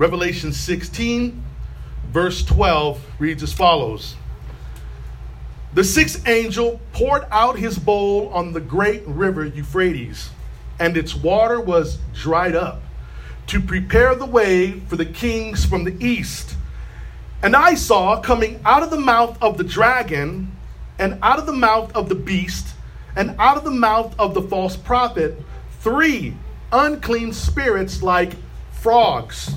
Revelation 16, verse 12 reads as follows The sixth angel poured out his bowl on the great river Euphrates, and its water was dried up to prepare the way for the kings from the east. And I saw coming out of the mouth of the dragon, and out of the mouth of the beast, and out of the mouth of the false prophet, three unclean spirits like frogs.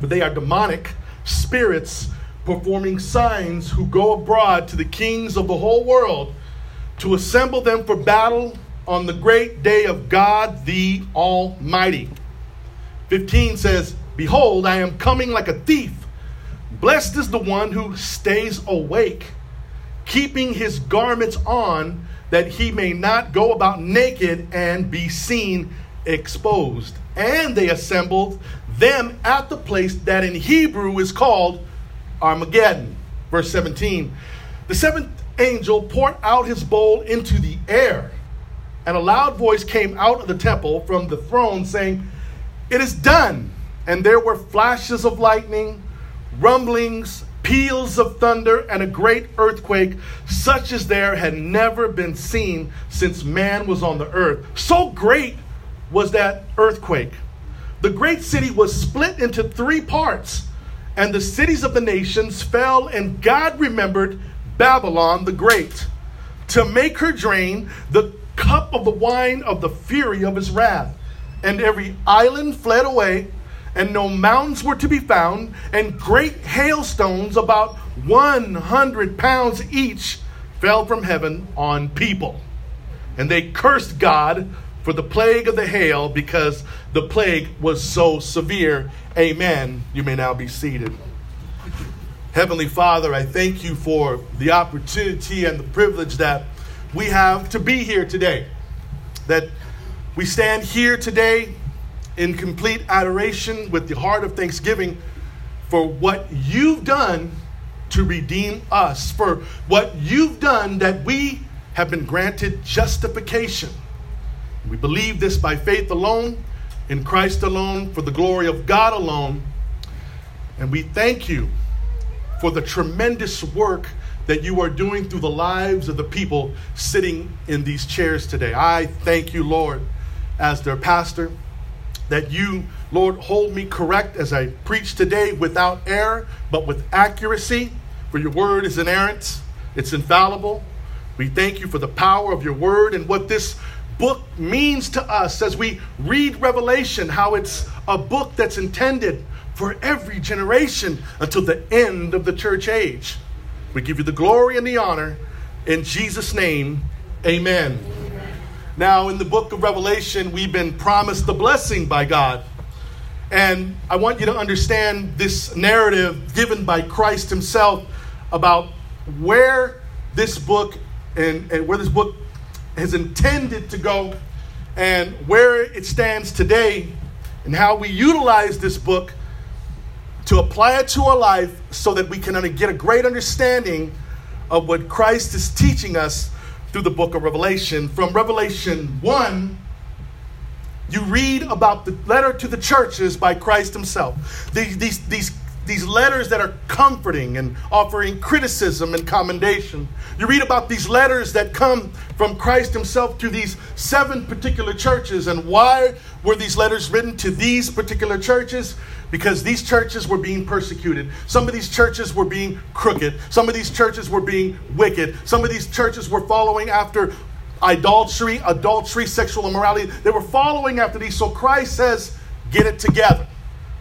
For they are demonic spirits performing signs who go abroad to the kings of the whole world to assemble them for battle on the great day of God the Almighty. 15 says, Behold, I am coming like a thief. Blessed is the one who stays awake, keeping his garments on, that he may not go about naked and be seen exposed. And they assembled them at the place that in Hebrew is called Armageddon. Verse 17 The seventh angel poured out his bowl into the air, and a loud voice came out of the temple from the throne saying, It is done. And there were flashes of lightning, rumblings, peals of thunder, and a great earthquake, such as there had never been seen since man was on the earth. So great was that earthquake. The great city was split into three parts, and the cities of the nations fell, and God remembered Babylon the Great to make her drain the cup of the wine of the fury of his wrath. And every island fled away, and no mountains were to be found, and great hailstones, about 100 pounds each, fell from heaven on people. And they cursed God for the plague of the hail because the plague was so severe. Amen. You may now be seated. Heavenly Father, I thank you for the opportunity and the privilege that we have to be here today. That we stand here today in complete adoration with the heart of thanksgiving for what you've done to redeem us, for what you've done that we have been granted justification we believe this by faith alone, in Christ alone, for the glory of God alone. And we thank you for the tremendous work that you are doing through the lives of the people sitting in these chairs today. I thank you, Lord, as their pastor, that you, Lord, hold me correct as I preach today without error, but with accuracy, for your word is inerrant, it's infallible. We thank you for the power of your word and what this book means to us as we read Revelation, how it's a book that's intended for every generation until the end of the church age. We give you the glory and the honor. In Jesus' name, amen. amen. Now, in the book of Revelation, we've been promised the blessing by God. And I want you to understand this narrative given by Christ Himself about where this book and, and where this book has intended to go and where it stands today and how we utilize this book to apply it to our life so that we can get a great understanding of what Christ is teaching us through the book of Revelation. From Revelation 1, you read about the letter to the churches by Christ Himself. These, these, these these letters that are comforting and offering criticism and commendation. You read about these letters that come from Christ Himself to these seven particular churches. And why were these letters written to these particular churches? Because these churches were being persecuted. Some of these churches were being crooked. Some of these churches were being wicked. Some of these churches were following after idolatry, adultery, sexual immorality. They were following after these. So Christ says, Get it together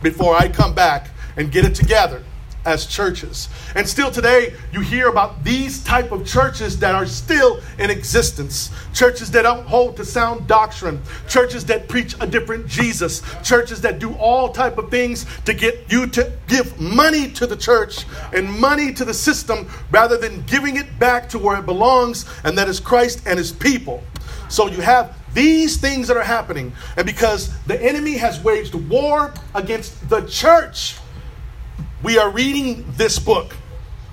before I come back and get it together as churches. And still today you hear about these type of churches that are still in existence. Churches that don't hold to sound doctrine, churches that preach a different Jesus, churches that do all type of things to get you to give money to the church and money to the system rather than giving it back to where it belongs and that is Christ and his people. So you have these things that are happening and because the enemy has waged war against the church we are reading this book.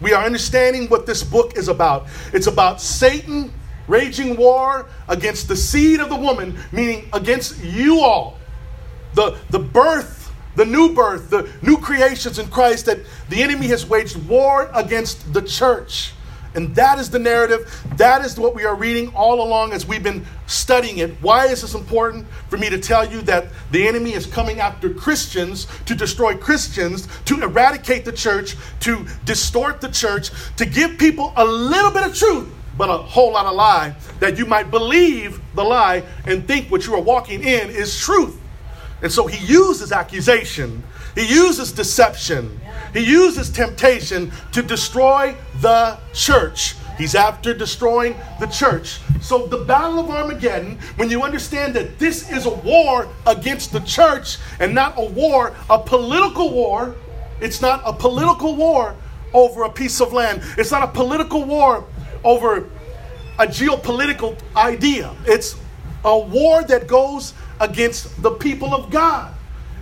We are understanding what this book is about. It's about Satan raging war against the seed of the woman, meaning against you all. The, the birth the new birth, the new creations in Christ, that the enemy has waged war against the church. And that is the narrative. That is what we are reading all along as we've been studying it. Why is this important for me to tell you that the enemy is coming after Christians to destroy Christians, to eradicate the church, to distort the church, to give people a little bit of truth, but a whole lot of lie, that you might believe the lie and think what you are walking in is truth. And so he uses accusation, he uses deception, he uses temptation to destroy the church. He's after destroying the church. So, the Battle of Armageddon, when you understand that this is a war against the church and not a war, a political war, it's not a political war over a piece of land, it's not a political war over a geopolitical idea. It's a war that goes against the people of God.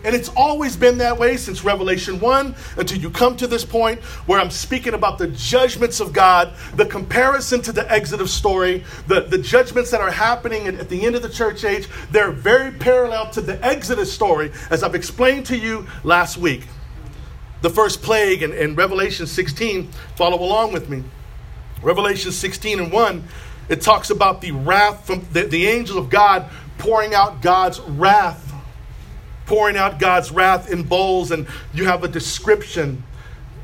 And it's always been that way since Revelation 1 until you come to this point where I'm speaking about the judgments of God, the comparison to the Exodus story, the, the judgments that are happening at, at the end of the church age. They're very parallel to the Exodus story, as I've explained to you last week. The first plague in, in Revelation 16, follow along with me. Revelation 16 and 1, it talks about the wrath from the, the angels of God pouring out God's wrath pouring out God's wrath in bowls, and you have a description.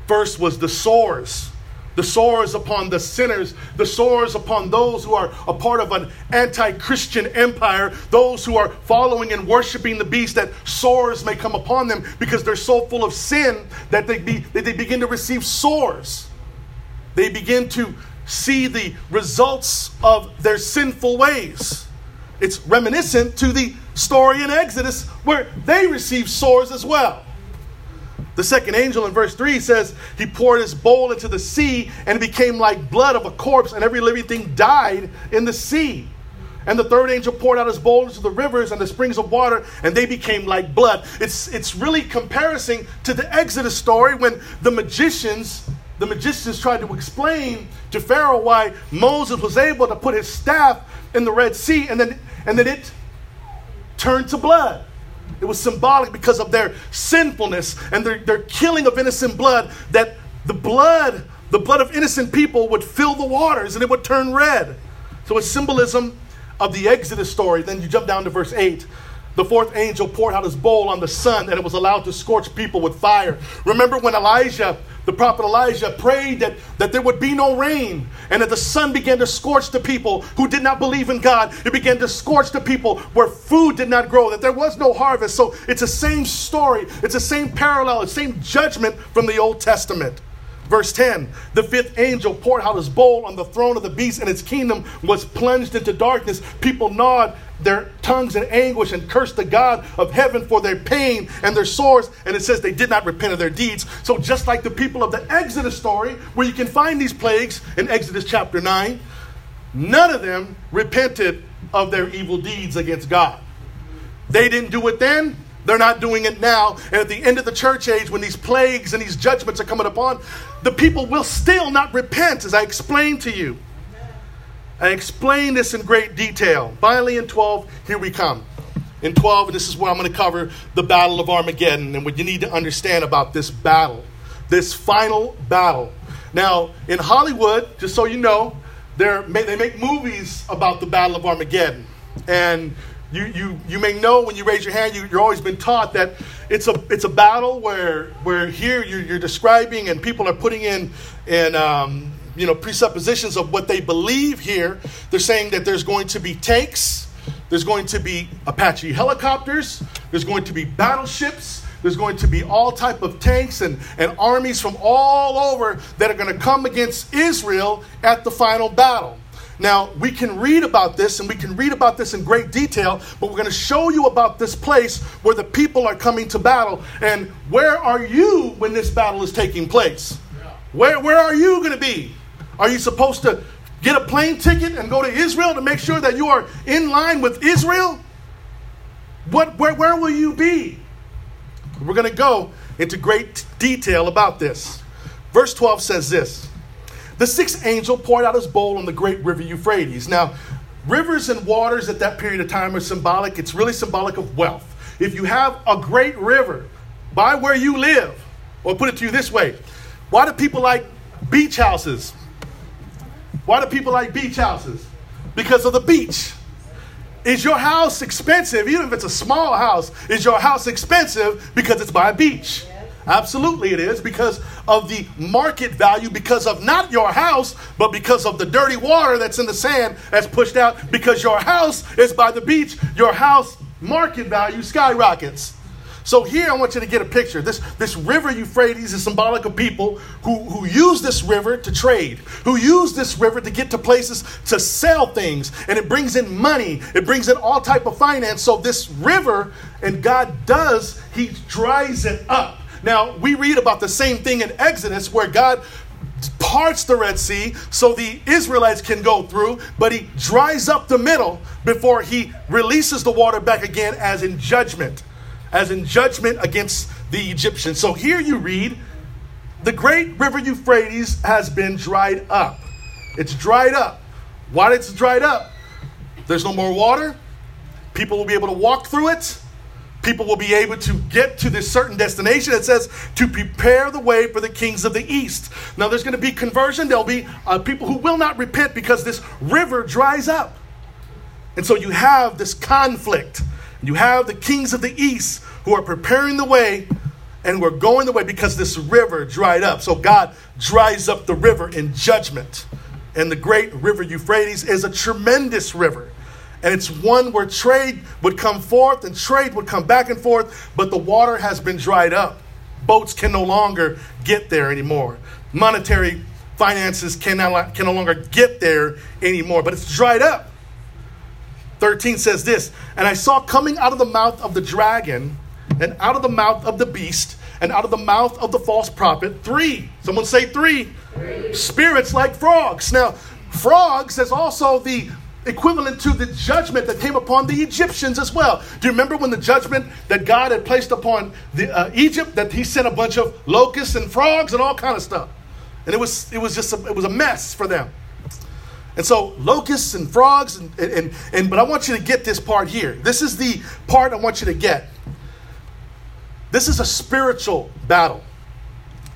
First was the sores. The sores upon the sinners, the sores upon those who are a part of an anti Christian empire, those who are following and worshiping the beast, that sores may come upon them because they're so full of sin that they, be, that they begin to receive sores. They begin to see the results of their sinful ways. It's reminiscent to the story in Exodus where they received sores as well. The second angel in verse 3 says, He poured his bowl into the sea, and it became like blood of a corpse, and every living thing died in the sea. And the third angel poured out his bowl into the rivers and the springs of water, and they became like blood. It's, it's really comparison to the Exodus story when the magicians, the magicians tried to explain to Pharaoh why Moses was able to put his staff in the Red Sea, and then, and then it turned to blood. It was symbolic because of their sinfulness and their, their killing of innocent blood, that the blood, the blood of innocent people, would fill the waters and it would turn red. So it's symbolism of the Exodus story. Then you jump down to verse 8. The fourth angel poured out his bowl on the sun and it was allowed to scorch people with fire. Remember when Elijah the prophet Elijah prayed that, that there would be no rain and that the sun began to scorch the people who did not believe in God. It began to scorch the people where food did not grow, that there was no harvest. So it's the same story, it's the same parallel, it's the same judgment from the Old Testament. Verse 10 The fifth angel poured out his bowl on the throne of the beast, and its kingdom was plunged into darkness. People gnawed their tongues in anguish and cursed the God of heaven for their pain and their sores. And it says they did not repent of their deeds. So, just like the people of the Exodus story, where you can find these plagues in Exodus chapter 9, none of them repented of their evil deeds against God. They didn't do it then. They're not doing it now. And at the end of the church age, when these plagues and these judgments are coming upon, the people will still not repent, as I explained to you. I explain this in great detail. Finally, in 12, here we come. In 12, and this is where I'm going to cover the Battle of Armageddon and what you need to understand about this battle, this final battle. Now, in Hollywood, just so you know, they make movies about the Battle of Armageddon. And you, you, you may know when you raise your hand, you, you're always been taught that it's a, it's a battle where, where here you're, you're describing and people are putting in, in um, you know, presuppositions of what they believe here. They're saying that there's going to be tanks, there's going to be Apache helicopters, there's going to be battleships, there's going to be all type of tanks and, and armies from all over that are going to come against Israel at the final battle. Now, we can read about this and we can read about this in great detail, but we're going to show you about this place where the people are coming to battle. And where are you when this battle is taking place? Where, where are you going to be? Are you supposed to get a plane ticket and go to Israel to make sure that you are in line with Israel? What, where, where will you be? We're going to go into great detail about this. Verse 12 says this The sixth angel poured out his bowl on the great river Euphrates. Now, rivers and waters at that period of time are symbolic. It's really symbolic of wealth. If you have a great river, by where you live. Or put it to you this way why do people like beach houses? Why do people like beach houses? Because of the beach. Is your house expensive, even if it's a small house? Is your house expensive because it's by a beach? Absolutely, it is because of the market value, because of not your house, but because of the dirty water that's in the sand that's pushed out. Because your house is by the beach, your house market value skyrockets. So here I want you to get a picture. This, this river Euphrates is symbolic of people who, who use this river to trade, who use this river to get to places to sell things. And it brings in money. It brings in all type of finance. So this river, and God does, he dries it up. Now, we read about the same thing in Exodus where God parts the Red Sea so the Israelites can go through, but he dries up the middle before he releases the water back again as in judgment as in judgment against the Egyptians. So here you read, the great river Euphrates has been dried up. It's dried up. Why it's dried up? There's no more water. People will be able to walk through it. People will be able to get to this certain destination. It says to prepare the way for the kings of the east. Now, there's going to be conversion. There'll be uh, people who will not repent because this river dries up. And so you have this conflict. You have the kings of the east who are preparing the way and we're going the way because this river dried up. So God dries up the river in judgment. And the great river Euphrates is a tremendous river. And it's one where trade would come forth and trade would come back and forth, but the water has been dried up. Boats can no longer get there anymore. Monetary finances can, can no longer get there anymore, but it's dried up. 13 says this And I saw coming out of the mouth of the dragon, and out of the mouth of the beast, and out of the mouth of the false prophet, three. Someone say three. three. Spirits like frogs. Now, frogs is also the equivalent to the judgment that came upon the Egyptians as well. Do you remember when the judgment that God had placed upon the, uh, Egypt that He sent a bunch of locusts and frogs and all kind of stuff, and it was it was just a, it was a mess for them. And so locusts and frogs and, and, and but I want you to get this part here. This is the part I want you to get. This is a spiritual battle.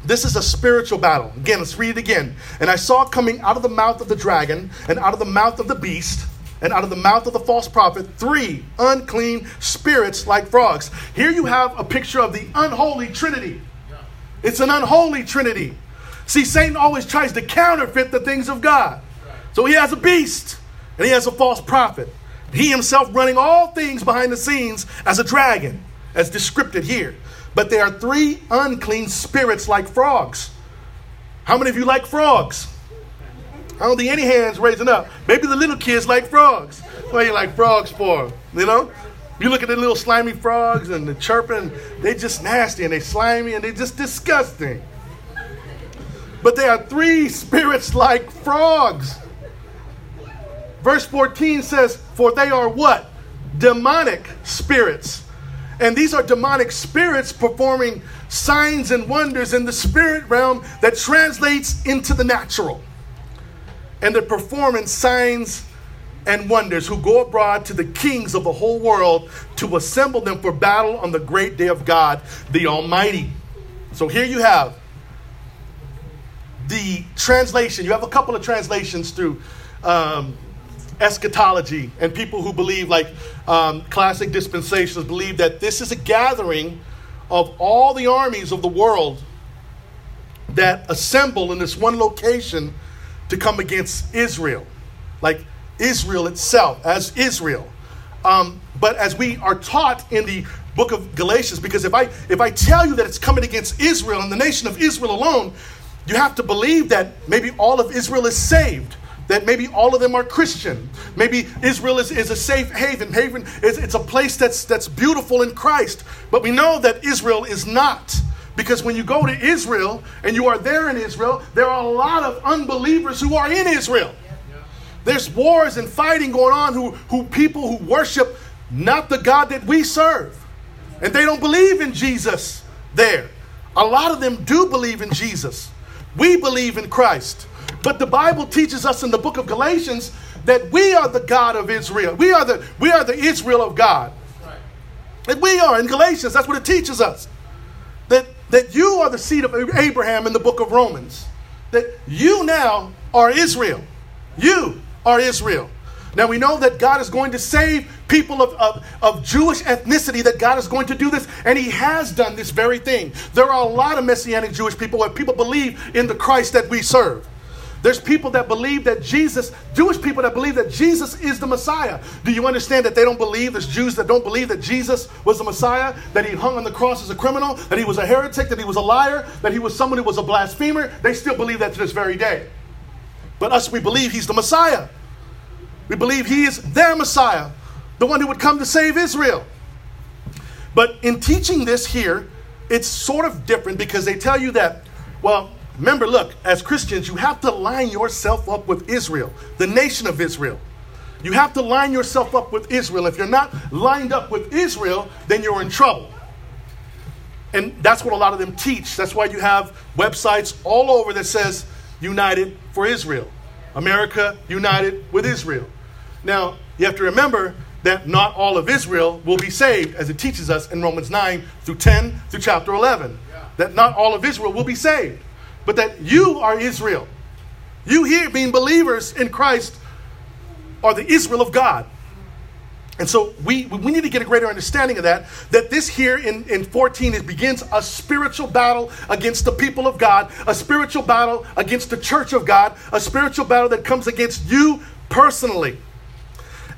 This is a spiritual battle. Again, let's read it again. And I saw coming out of the mouth of the dragon, and out of the mouth of the beast, and out of the mouth of the false prophet, three unclean spirits like frogs. Here you have a picture of the unholy trinity. It's an unholy trinity. See, Satan always tries to counterfeit the things of God. So he has a beast and he has a false prophet. He himself running all things behind the scenes as a dragon, as described here. But there are three unclean spirits like frogs. How many of you like frogs? I don't think any hands raising up. Maybe the little kids like frogs. What do you like frogs for? You know? You look at the little slimy frogs and the chirping, they just nasty and they slimy and they just disgusting. But there are three spirits like frogs. Verse 14 says, For they are what? Demonic spirits. And these are demonic spirits performing signs and wonders in the spirit realm that translates into the natural. And they're performing signs and wonders who go abroad to the kings of the whole world to assemble them for battle on the great day of God, the Almighty. So here you have the translation. You have a couple of translations through um, eschatology and people who believe, like um, classic dispensationalists, believe that this is a gathering of all the armies of the world that assemble in this one location to come against Israel, like Israel itself, as Israel. Um, but as we are taught in the book of Galatians, because if I if I tell you that it's coming against Israel and the nation of Israel alone, you have to believe that maybe all of Israel is saved that maybe all of them are Christian. Maybe Israel is, is a safe haven. Haven is it's a place that's that's beautiful in Christ. But we know that Israel is not. Because when you go to Israel and you are there in Israel, there are a lot of unbelievers who are in Israel. There's wars and fighting going on who, who people who worship not the God that we serve. And they don't believe in Jesus there. A lot of them do believe in Jesus. We believe in Christ. But the Bible teaches us in the book of Galatians that we are the God of Israel. We are the, we are the Israel of God. Right. And we are in Galatians. That's what it teaches us. that you are the seed of Abraham in the book of Romans. That you now are Israel. You are Israel. Now we know that God is going to save people of, of, of, Jewish ethnicity, that God is going to do this, and He has done this very thing. There are a lot of Messianic Jewish people where people believe in the Christ that we serve. There's people that believe that Jesus, Jewish people that believe that Jesus is the Messiah. Do you understand that they don't believe, there's Jews that don't believe that Jesus was the Messiah, that he hung on the cross as a criminal, that he was a heretic, that he was a liar, that he was someone who was a blasphemer? They still believe that to this very day. But us, we believe he's the Messiah. We believe he is their Messiah, the one who would come to save Israel. But in teaching this here, it's sort of different because they tell you that, well, Remember, look, as Christians, you have to line yourself up with Israel, the nation of Israel. You have to line yourself up with Israel. If you're not lined up with Israel, then you're in trouble. And that's what a lot of them teach. That's why you have websites all over that says United for Israel. America united with Israel. Now, you have to remember that not all of Israel will be saved, as it teaches us in Romans 9 through 10 through chapter 11. That not all of Israel will be saved but that you are Israel. You here, being believers in Christ, are the Israel of God. And so we, we need to get a greater understanding of that. That this here in, in 14 it begins a spiritual battle against the people of God, a spiritual battle against the church of God, a spiritual battle that comes against you personally.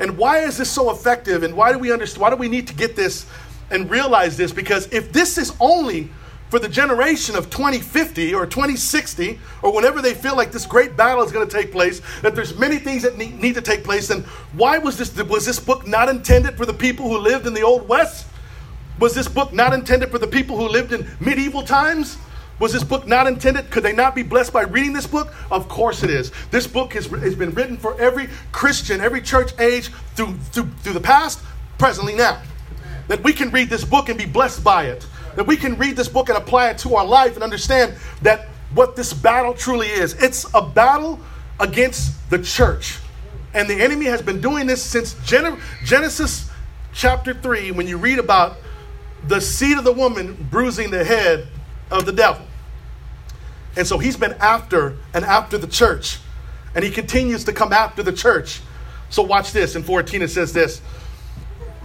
And why is this so effective? And why do we understand? Why do we need to get this and realize this? Because if this is only for the generation of 2050 or 2060 or whenever they feel like this great battle is going to take place that there's many things that need, need to take place and why was this was this book not intended for the people who lived in the old west was this book not intended for the people who lived in medieval times was this book not intended? Could they not be blessed by reading this book? Of course it is. This book has, has been written for every Christian, every church age through, through, through the past, presently now. That we can read this book and be blessed by it that we can read this book and apply it to our life and understand that what this battle truly is. It's a battle against the church. And the enemy has been doing this since Genesis chapter 3, when you read about the seed of the woman bruising the head of the devil. And so he's been after and after the church. And he continues to come after the church. So watch this. In 14, it says this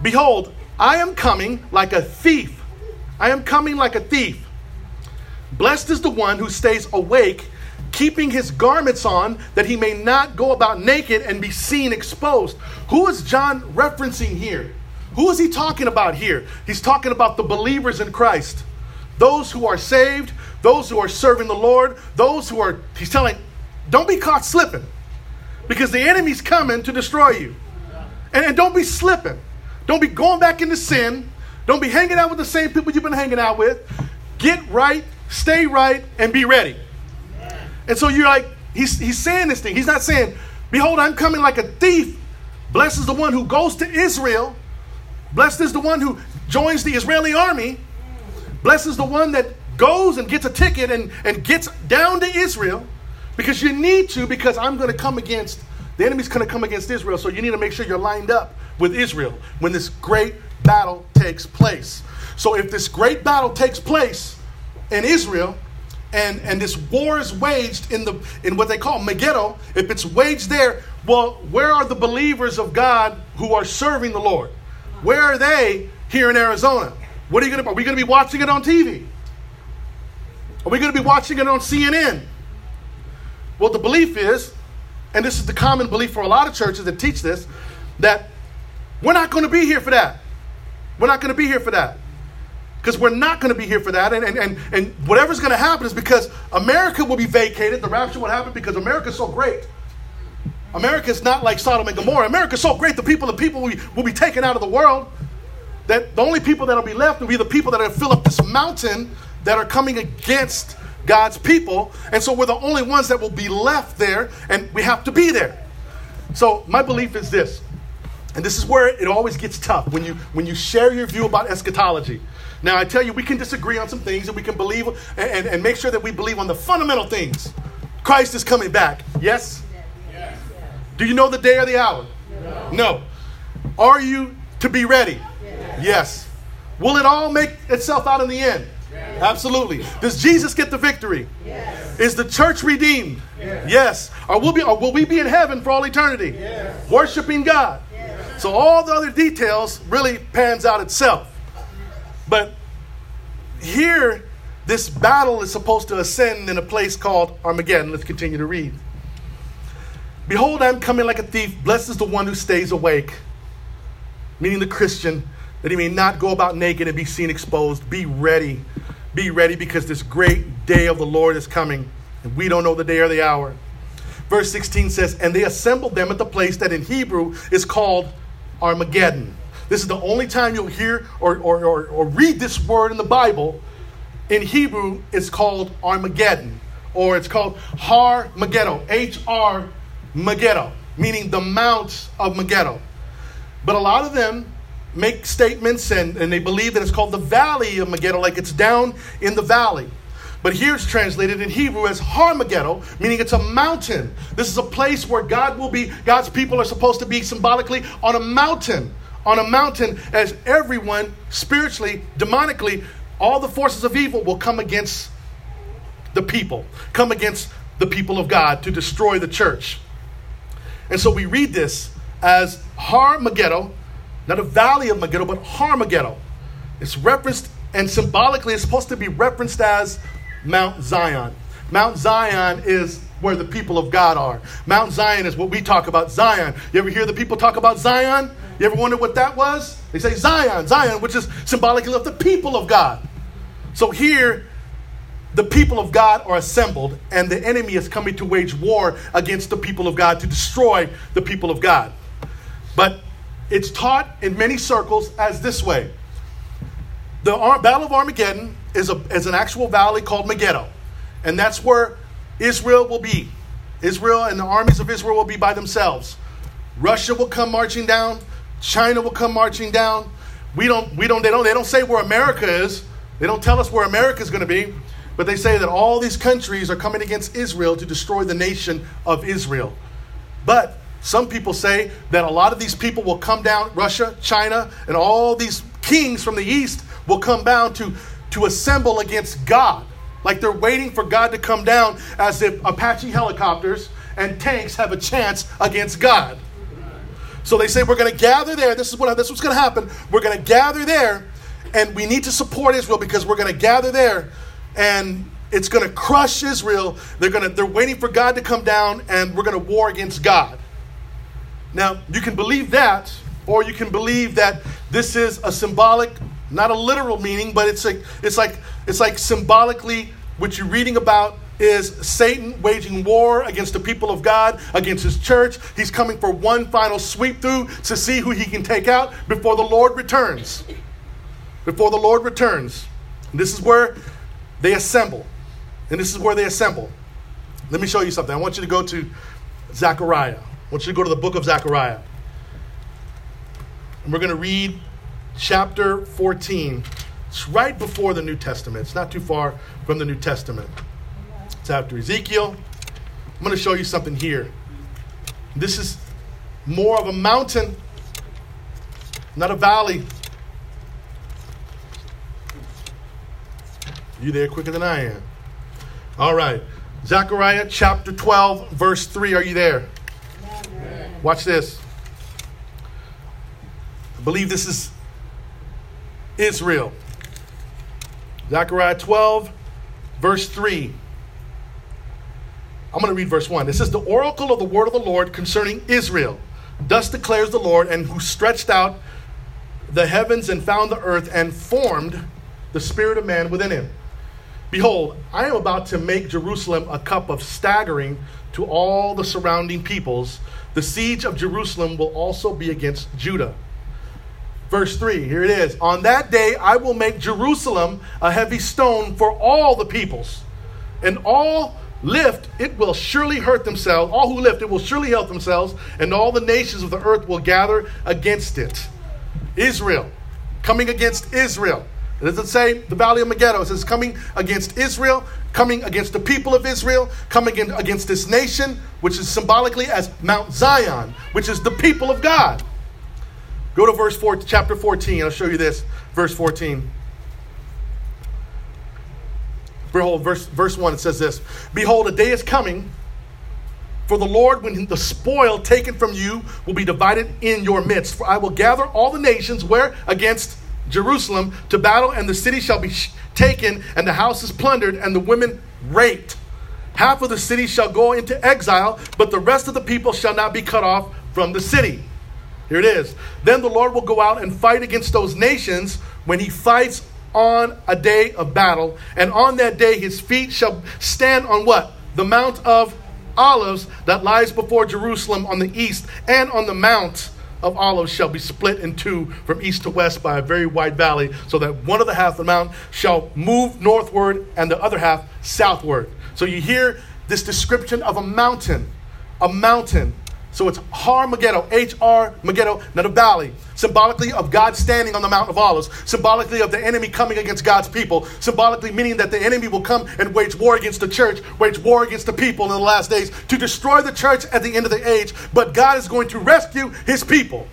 Behold, I am coming like a thief I am coming like a thief. Blessed is the one who stays awake, keeping his garments on, that he may not go about naked and be seen exposed. Who is John referencing here? Who is he talking about here? He's talking about the believers in Christ. Those who are saved, those who are serving the Lord, those who are, he's telling, don't be caught slipping because the enemy's coming to destroy you. And, and don't be slipping. Don't be going back into sin. Don't be hanging out with the same people you've been hanging out with. Get right, stay right, and be ready. And so you're like, he's, he's saying this thing. He's not saying, Behold, I'm coming like a thief. Blessed is the one who goes to Israel. Blessed is the one who joins the Israeli army. Blessed is the one that goes and gets a ticket and, and gets down to Israel because you need to, because I'm going to come against, the enemy's going to come against Israel. So you need to make sure you're lined up with Israel when this great battle takes place. So if this great battle takes place in Israel, and, and this war is waged in the in what they call Megiddo, if it's waged there, well, where are the believers of God who are serving the Lord? Where are they here in Arizona? What are you gonna are we gonna be watching it on TV? Are we gonna be watching it on CNN? Well, the belief is, and this is the common belief for a lot of churches that teach this, that we're not gonna be here for that. We're not going to be here for that. Because we're not going to be here for that. And, and, and, and whatever's going to happen is because America will be vacated. The rapture will happen because America's so great. America is not like Sodom and Gomorrah. America is so great, the people, the people will be, will be taken out of the world. That the only people that will be left will be the people that are fill up this mountain that are coming against God's people. And so we're the only ones that will be left there, and we have to be there. So my belief is this and this is where it always gets tough when you when you share your view about eschatology. Now I tell you, we can disagree on some things, and we can believe and, and, and make sure that we believe on the fundamental things. Christ is coming back. Yes? yes. Do you know the day or the hour? No. no. Are you to be ready? Yes. yes. Will it all make itself out in the end? Yes. Absolutely. Does Jesus get the victory? Yes. Is the church redeemed? Yes. yes. Or, will be, or will we be in heaven for all eternity? Yes. Worshiping God. So all the other details really pans out itself. But here, this battle is supposed to ascend in a place called Armageddon. Let's continue to read. Behold, I'm coming like a thief. Blessed is the one who stays awake, meaning the Christian, that he may not go about naked and be seen exposed. Be ready. Be ready because this great day of the Lord is coming, and we don't know the day or the hour. Verse 16 says, And they assembled them at the place that in Hebrew is called Armageddon. This is the only time you'll hear or, or, or, or read this word in the Bible. In Hebrew, it's called Armageddon, or it's called Har Megiddo, H R Megiddo, meaning the Mount of Megiddo. But a lot of them make statements and, and they believe that it's called the Valley of Megiddo, like it's down in the valley. But here it's translated in Hebrew as Har Megiddo, meaning it's a mountain. This is a place where God will be, God's people are supposed to be symbolically on a mountain. On a mountain, as everyone spiritually, demonically, all the forces of evil will come against the people, come against the people of God to destroy the church. And so we read this as Har Megiddo, not a valley of Megiddo, but Har Megiddo. It's referenced and symbolically it's supposed to be referenced as Mount Zion. Mount Zion is where the people of God are. Mount Zion is what we talk about Zion. You ever hear the people talk about Zion? You ever wonder what that was? They say Zion, Zion, which is symbolically of the people of God. So here, the people of God are assembled, and the enemy is coming to wage war against the people of God to destroy the people of God. But it's taught in many circles as this way the Battle of Armageddon is, a, is an actual valley called Megiddo, and that's where Israel will be. Israel and the armies of Israel will be by themselves. Russia will come marching down. China will come marching down. We don't, we don't, they don't, they don't say where America is. They don't tell us where America is going to be. But they say that all these countries are coming against Israel to destroy the nation of Israel. But some people say that a lot of these people will come down, Russia, China, and all these kings from the east will come down to, to assemble against God. Like they're waiting for God to come down as if Apache helicopters and tanks have a chance against God. So they say we're going to gather there. This is what this is what's going to happen. We're going to gather there, and we need to support Israel because we're going to gather there and it's going to crush Israel. They're to they're waiting for God to come down and we're going to war against God. Now, you can believe that or you can believe that this is a symbolic, not a literal meaning, but it's like it's like it's like symbolically what you're reading about is Satan waging war against the people of God, against his church. He's coming for one final sweep through to see who he can take out before the Lord returns. Before the Lord returns. This is where they assemble. And this is where they assemble. Let me show you something. I want you to go to Zechariah. I want you to go to the book of Zechariah. And we're going to read chapter 14. It's right before the New Testament. It's not too far from the New Testament. It's after Ezekiel. I'm going to show you something here. This is more of a mountain, not a valley. You there quicker than I am. All right. Zechariah chapter 12, verse 3. Are you there? Watch this. I believe this is Israel. Zechariah 12, verse 3. I'm going to read verse 1. It says, The oracle of the word of the Lord concerning Israel. Thus declares the Lord, and who stretched out the heavens and found the earth and formed the spirit of man within him. Behold, I am about to make Jerusalem a cup of staggering to all the surrounding peoples. The siege of Jerusalem will also be against Judah. Verse 3, here it is. On that day I will make Jerusalem a heavy stone for all the peoples, and all lift it will surely hurt themselves. All who lift it will surely help themselves, and all the nations of the earth will gather against it. Israel, coming against Israel. It doesn't say the Valley of Megiddo. It says coming against Israel, coming against the people of Israel, coming against this nation, which is symbolically as Mount Zion, which is the people of God. Go to verse 4, chapter 14. I'll show you this. Verse 14. Behold, verse, verse 1, it says this Behold, a day is coming for the Lord, when the spoil taken from you will be divided in your midst. For I will gather all the nations where against Jerusalem to battle, and the city shall be taken, and the houses plundered, and the women raped. Half of the city shall go into exile, but the rest of the people shall not be cut off from the city. Here it is. Then the Lord will go out and fight against those nations when he fights on a day of battle. And on that day his feet shall stand on what? The Mount of Olives that lies before Jerusalem on the east, and on the Mount of Olives shall be split in two from east to west by a very wide valley, so that one of the half of the mount shall move northward and the other half southward. So you hear this description of a mountain, a mountain so it's Har Megiddo, H R Megiddo, not a valley, symbolically of God standing on the Mount of Olives, symbolically of the enemy coming against God's people, symbolically meaning that the enemy will come and wage war against the church, wage war against the people in the last days to destroy the church at the end of the age. But God is going to rescue his people.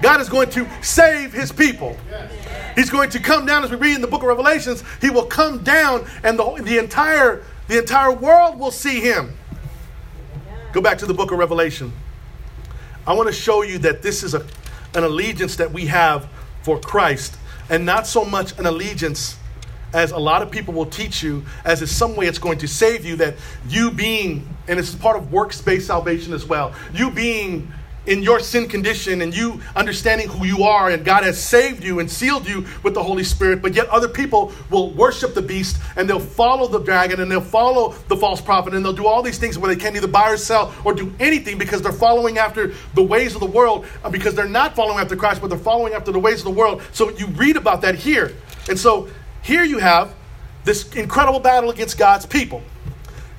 God is going to save his people. He's going to come down as we read in the book of Revelations. He will come down and the, the entire the entire world will see him. Go back to the book of Revelation. I want to show you that this is a, an allegiance that we have for Christ, and not so much an allegiance as a lot of people will teach you, as in some way it's going to save you, that you being, and it's part of works-based salvation as well, you being in your sin condition and you understanding who you are and God has saved you and sealed you with the Holy Spirit, but yet other people will worship the beast and they'll follow the dragon and they'll follow the false prophet and they'll do all these things where they can't either buy or sell or do anything because they're following after the ways of the world uh, because they're not following after Christ, but they're following after the ways of the world. So you read about that here. And so here you have this incredible battle against God's people,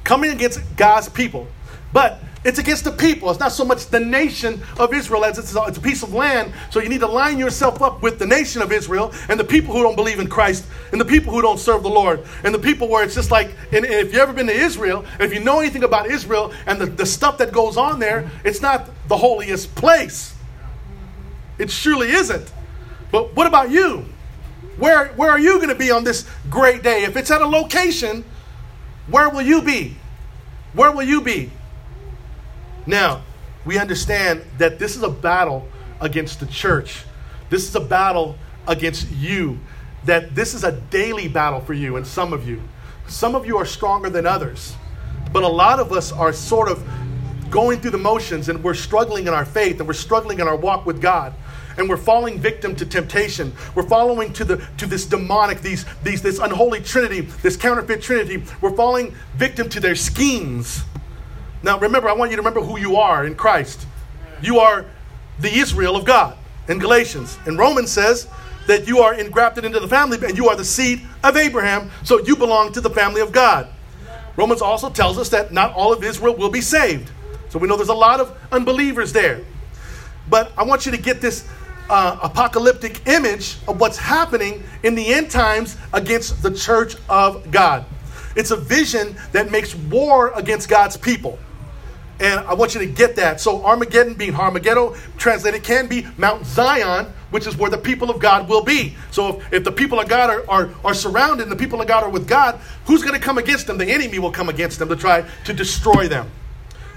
coming against God's people. But it's against the people. It's not so much the nation of Israel as it's a, it's a piece of land. So you need to line yourself up with the nation of Israel and the people who don't believe in Christ and the people who don't serve the Lord and the people where it's just like, and, if you've ever been to Israel, if you know anything about Israel and the, the stuff that goes on there, it's not the holiest place. It surely isn't. But what about you? Where, where are you going to be on this great day? If it's at a location, where will you be? Where will you be? Now, we understand that this is a battle against the church. This is a battle against you. That this is a daily battle for you and some of you. Some of you are stronger than others. But a lot of us are sort of going through the motions and we're struggling in our faith and we're struggling in our walk with God. And we're falling victim to temptation. We're following to the to this demonic, these, these this unholy trinity, this counterfeit trinity. We're falling victim to their schemes. Now, remember, I want you to remember who you are in Christ. You are the Israel of God in Galatians. And Romans says that you are engrafted into the family and you are the seed of Abraham, so you belong to the family of God. Romans also tells us that not all of Israel will be saved. So we know there's a lot of unbelievers there. But I want you to get this uh, apocalyptic image of what's happening in the end times against the church of God. It's a vision that makes war against God's people. And I want you to get that. So Armageddon being Armageddon translated can be Mount Zion, which is where the people of God will be. So if, if the people of God are, are, are surrounded and the people of God are with God, who's going to come against them? The enemy will come against them to try to destroy them.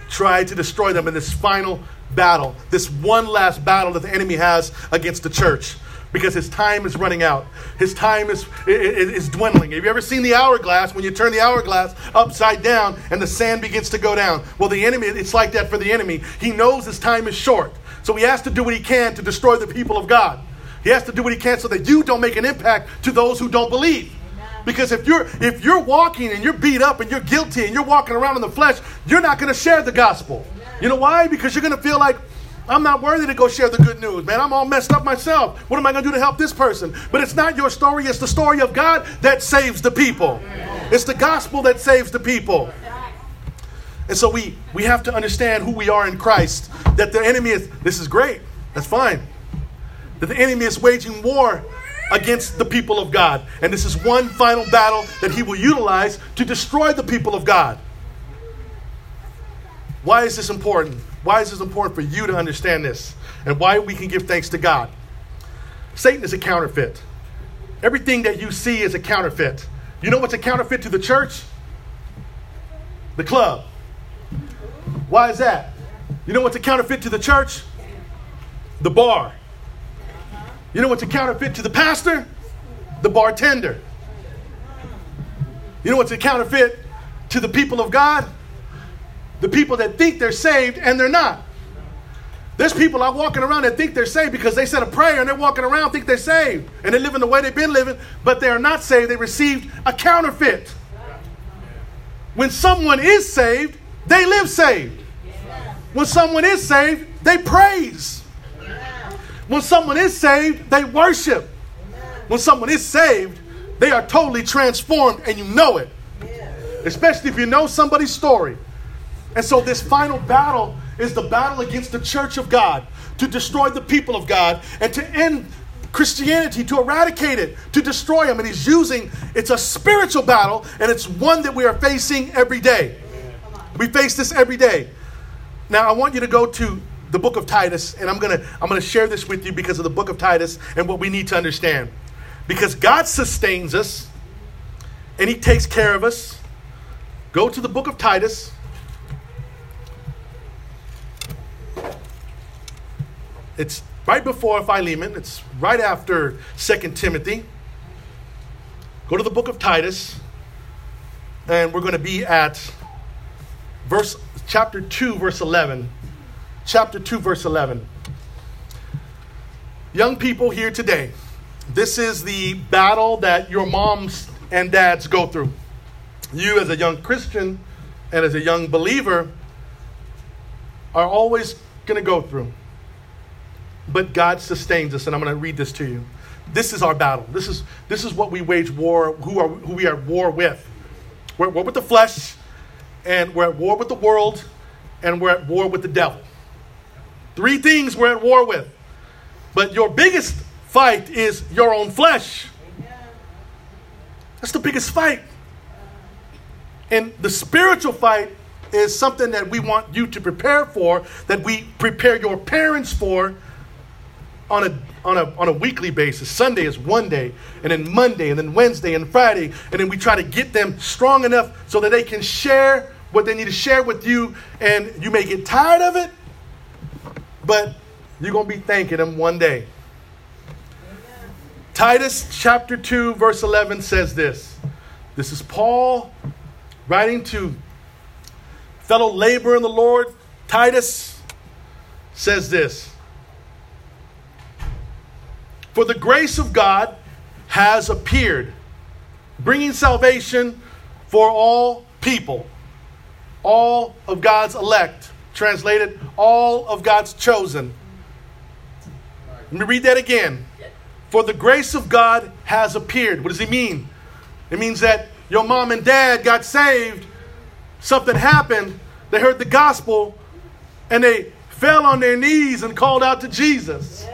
Try to destroy them in this final battle, this one last battle that the enemy has against the church because his time is running out. His time is, is, is, dwindling. Have you ever seen the hourglass when you turn the hourglass upside down and the sand begins to go down? Well, the enemy, it's like that for the enemy. He knows his time is short. So he has to do what he can to destroy the people of God. He has to do what he can so that you don't make an impact to those who don't believe. Because if you're if you're walking and you're beat up and you're guilty and you're walking around in the flesh, you're not going to share the gospel. You know why? Because you're going to feel like I'm not worthy to go share the good news, man. I'm all messed up myself. What am I going to do to help this person? But it's not your story, it's the story of God that saves the people. It's the gospel that saves the people. And so we, we have to understand who we are in Christ. That the enemy is, this is great, that's fine. That the enemy is waging war against the people of God. And this is one final battle that he will utilize to destroy the people of God. Why is this important? Why is this important for you to understand this? And why we can give thanks to God? Satan is a counterfeit. Everything that you see is a counterfeit. You know what's a counterfeit to the church? The club. Why is that? You know what's a counterfeit to the church? The bar. You know what's a counterfeit to the pastor? The bartender. You know what's a counterfeit to the people of God? The people that think they're saved and they're not. There's people out walking around that think they're saved because they said a prayer and they're walking around think they're saved and they're living the way they've been living, but they are not saved. They received a counterfeit. When someone is saved, they live saved. When someone is saved, they praise. When someone is saved, they worship. When someone is saved, they are totally transformed and you know it. Especially if you know somebody's story. And so, this final battle is the battle against the church of God to destroy the people of God and to end Christianity, to eradicate it, to destroy them. And he's using it's a spiritual battle, and it's one that we are facing every day. We face this every day. Now, I want you to go to the book of Titus, and I'm gonna I'm gonna share this with you because of the book of Titus and what we need to understand. Because God sustains us and He takes care of us. Go to the book of Titus. It's right before Philemon. It's right after Second Timothy. Go to the book of Titus, and we're going to be at verse chapter 2, verse 11. Chapter 2, verse 11. Young people here today, this is the battle that your moms and dads go through. You, as a young Christian and as a young believer, are always going to go through but God sustains us. And I'm going to read this to you. This is our battle. This is, this is what we wage war, who, are, who we are at war with. We're at war with the flesh, and we're at war with the world, and we're at war with the devil. Three things we're at war with. But your biggest fight is your own flesh. That's the biggest fight. And the spiritual fight is something that we want you to prepare for, that we prepare your parents for, on a, on a, on a weekly basis. Sunday is one day, and then Monday, and then Wednesday, and Friday. And then we try to get them strong enough so that they can share what they need to share with you. And you may get tired of it, but you're going to be thanking them one day. Titus chapter 2, verse 11 says this. This is Paul writing to fellow laborer in the Lord. Titus says this for the grace of God has appeared, bringing salvation for all people, all of God's elect. Translated, all of God's chosen. Let me read that again. For the grace of God has appeared. What does he mean? It means that your mom and dad got saved, something happened, they heard the gospel, and they fell on their knees and called out to Jesus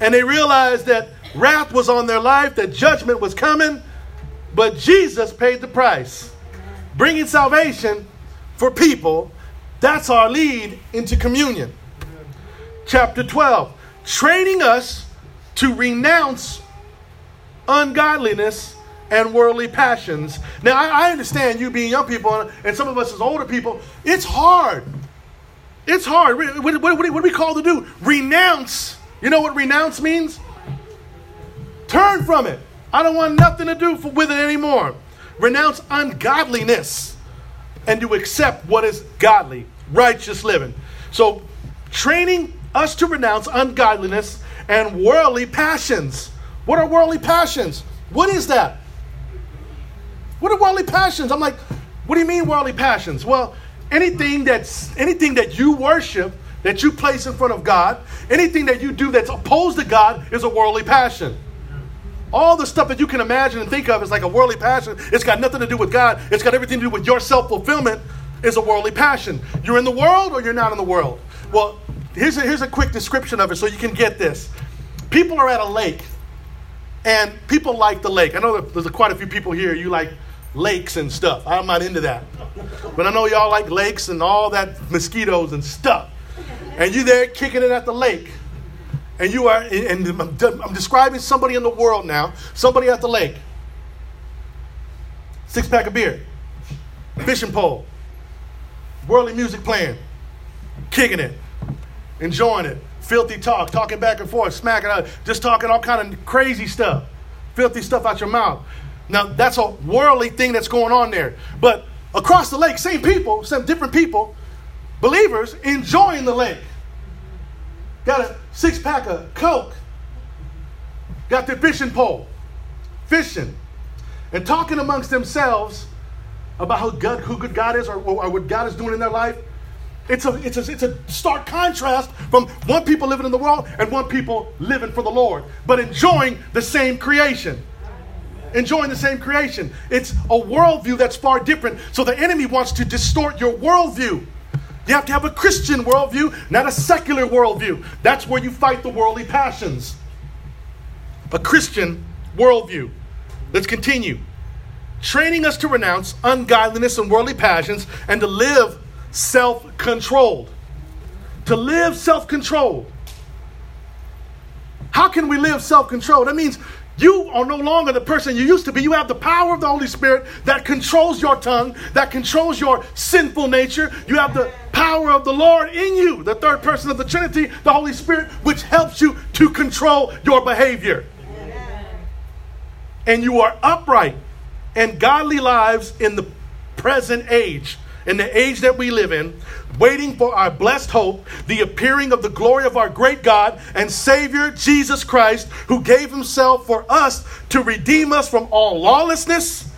and they realized that wrath was on their life, that judgment was coming, but Jesus paid the price. Bringing salvation for people, that's our lead into communion. Chapter 12, training us to renounce ungodliness and worldly passions. Now, I, I, understand you being young people and some of us as older people, it's hard. It's hard. What, what, what, are we call to do? Renounce you know what renounce means? Turn from it. I don't want nothing to do for, with it anymore. Renounce ungodliness and to accept what is godly, righteous living. So, training us to renounce ungodliness and worldly passions. What are worldly passions? What is that? What are worldly passions? I'm like, what do you mean worldly passions? Well, anything that's anything that you worship that you place in front of God, anything that you do that's opposed to God is a worldly passion. All the stuff that you can imagine and think of is like a worldly passion. It's got nothing to do with God. It's got everything to do with your self fulfillment. Is a worldly passion. You're in the world or you're not in the world. Well, here's a, here's a quick description of it so you can get this. People are at a lake, and people like the lake. I know there's quite a few people here. You like lakes and stuff. I'm not into that, but I know y'all like lakes and all that mosquitoes and stuff and you there kicking it at the lake. And you are, and I'm describing somebody in the world now, somebody at the lake. six pack of beer, fishing pole, worldly music playing, kicking it, enjoying it, filthy talk, talking back and forth, smacking out, just talking all kind of crazy stuff, filthy stuff out your mouth. Now that's a worldly thing that's going on there. But across the lake, same people, some different people, believers enjoying the lake. Got a six pack of Coke, got their fishing pole, fishing, and talking amongst themselves about how good, who good God is or, or what God is doing in their life. It's a, it's, a, it's a stark contrast from one people living in the world and one people living for the Lord, but enjoying the same creation. Enjoying the same creation. It's a worldview that's far different. So the enemy wants to distort your worldview. You have to have a Christian worldview, not a secular worldview. That's where you fight the worldly passions. A Christian worldview. Let's continue. Training us to renounce ungodliness and worldly passions and to live self controlled. To live self controlled. How can we live self controlled? That means you are no longer the person you used to be. You have the power of the Holy Spirit that controls your tongue, that controls your sinful nature. You have the power of the Lord in you, the third person of the Trinity, the Holy Spirit, which helps you to control your behavior. And you are upright and godly lives in the present age in the age that we live in, waiting for our blessed hope, the appearing of the glory of our great God and Savior Jesus Christ, who gave himself for us to redeem us from all lawlessness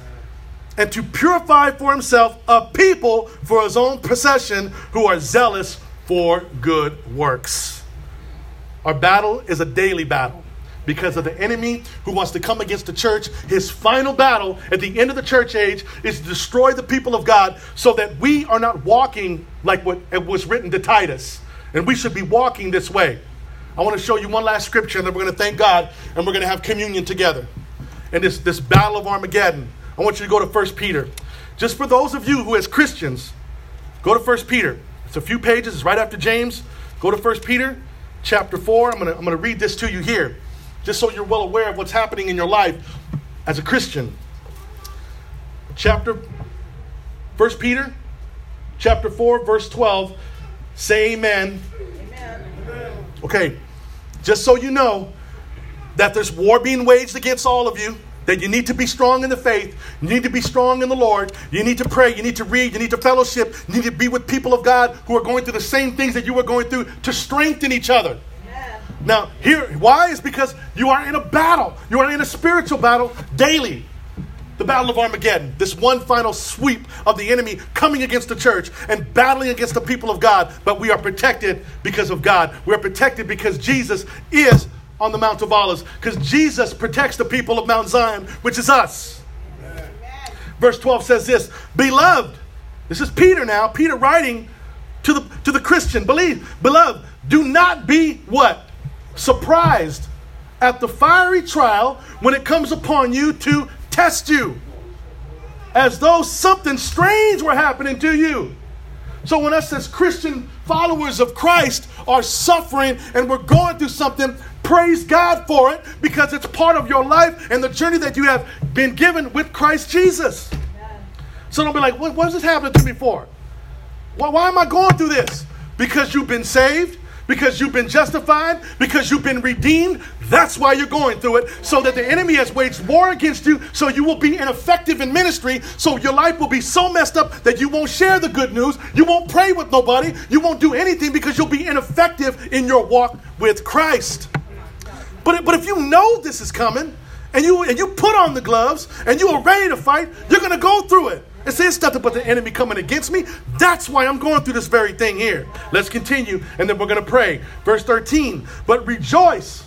and to purify for himself a people for his own possession who are zealous for good works. Our battle is a daily battle because of the enemy who wants to come against the church. His final battle at the end of the church age is to destroy the people of God so that we are not walking like what was written to Titus. And we should be walking this way. I want to show you one last scripture, and then we're going to thank God and we're going to have communion together. And this, this battle of Armageddon, I want you to go to 1 Peter. Just for those of you who, as Christians, go to 1 Peter. It's a few pages, it's right after James. Go to 1 Peter chapter 4. I'm going to, I'm going to read this to you here just so you're well aware of what's happening in your life as a Christian. Chapter 1 Peter chapter 4 verse 12 say amen. amen. Okay. Just so you know that there's war being waged against all of you that you need to be strong in the faith. You need to be strong in the Lord. You need to pray. You need to read. You need to fellowship. You need to be with people of God who are going through the same things that you are going through to strengthen each other. Now, here, why? Is because you are in a battle. You are in a spiritual battle daily. The battle of Armageddon, this one final sweep of the enemy coming against the church and battling against the people of God. But we are protected because of God. We are protected because Jesus is on the Mount of Olives, because Jesus protects the people of Mount Zion, which is us. Amen. Verse 12 says this Beloved, this is Peter now, Peter writing to the, to the Christian, believe, beloved, do not be what? Surprised at the fiery trial when it comes upon you to test you, as though something strange were happening to you. So, when us as Christian followers of Christ are suffering and we're going through something, praise God for it because it's part of your life and the journey that you have been given with Christ Jesus. So, don't be like, what, what is this happening to me for? Why, why am I going through this? Because you've been saved, because you've been justified, because you've been redeemed. That's why you're going through it. So that the enemy has waged war against you, so you will be ineffective in ministry. So your life will be so messed up that you won't share the good news. You won't pray with nobody. You won't do anything because you'll be ineffective in your walk with Christ. But, but if you know this is coming, and you and you put on the gloves and you are ready to fight, you're gonna go through it. It says nothing but the enemy coming against me. That's why I'm going through this very thing here. Let's continue, and then we're going to pray. Verse 13. But rejoice,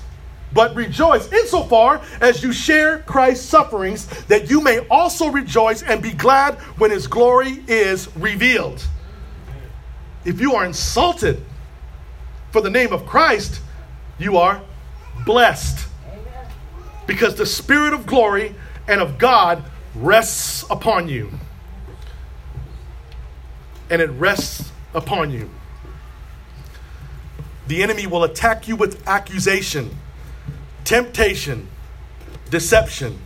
but rejoice insofar as you share Christ's sufferings, that you may also rejoice and be glad when his glory is revealed. If you are insulted for the name of Christ, you are blessed. Because the Spirit of glory and of God rests upon you and it rests upon you. The enemy will attack you with accusation, temptation, deception,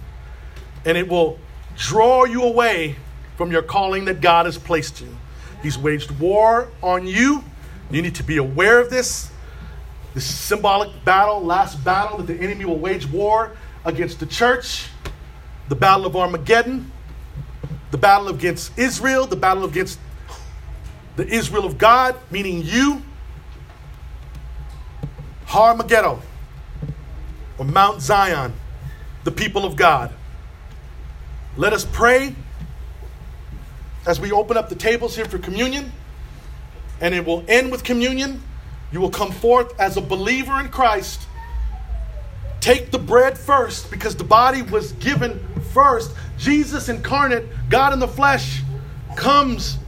and it will draw you away from your calling that God has placed you. He's waged war on you. You need to be aware of this. This symbolic battle, last battle that the enemy will wage war against the church, the battle of Armageddon, the battle against Israel, the battle against the Israel of God, meaning you, Armageddon, or Mount Zion, the people of God. Let us pray as we open up the tables here for communion, and it will end with communion. You will come forth as a believer in Christ. Take the bread first because the body was given first. Jesus incarnate, God in the flesh, comes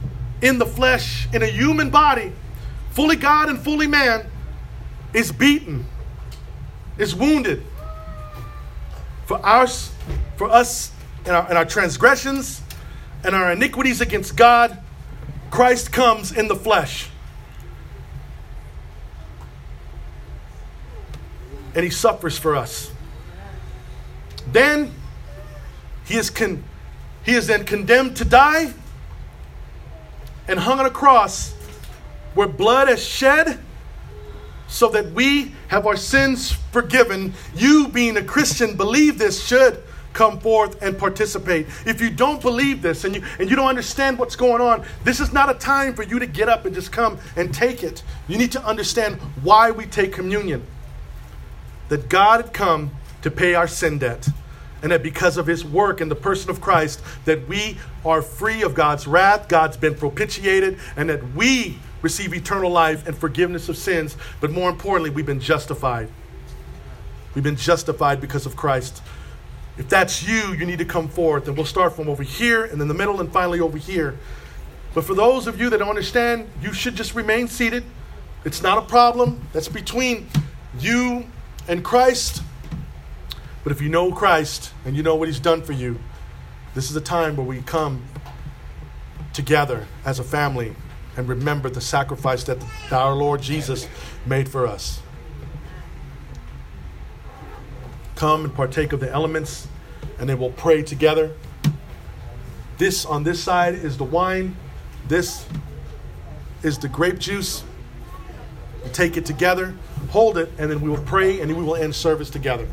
in the flesh in a human body, fully God and fully man, is beaten, is wounded for us, for us and our, and our transgressions and our iniquities against God. Christ comes in the flesh. And he suffers for us. Then he is, con- he is then condemned to die and hung on a cross where blood is shed so that we have our sins forgiven. You, being a Christian, believe this should come forth and participate. If you don't believe this and you, and you don't understand what's going on, this is not a time for you to get up and just come and take it. You need to understand why we take communion. That God had come to pay our sin debt. And that because of his work in the person of Christ, that we are free of God's wrath, God's been propitiated, and that we receive eternal life and forgiveness of sins. But more importantly, we've been justified. We've been justified because of Christ. If that's you, you need to come forth. And we'll start from over here and then the middle and finally over here. But for those of you that don't understand, you should just remain seated. It's not a problem. That's between you and Christ. But if you know Christ and you know what He's done for you, this is a time where we come together as a family and remember the sacrifice that our Lord Jesus made for us. Come and partake of the elements, and then we'll pray together. This on this side is the wine, this is the grape juice. We take it together, hold it, and then we will pray, and we will end service together.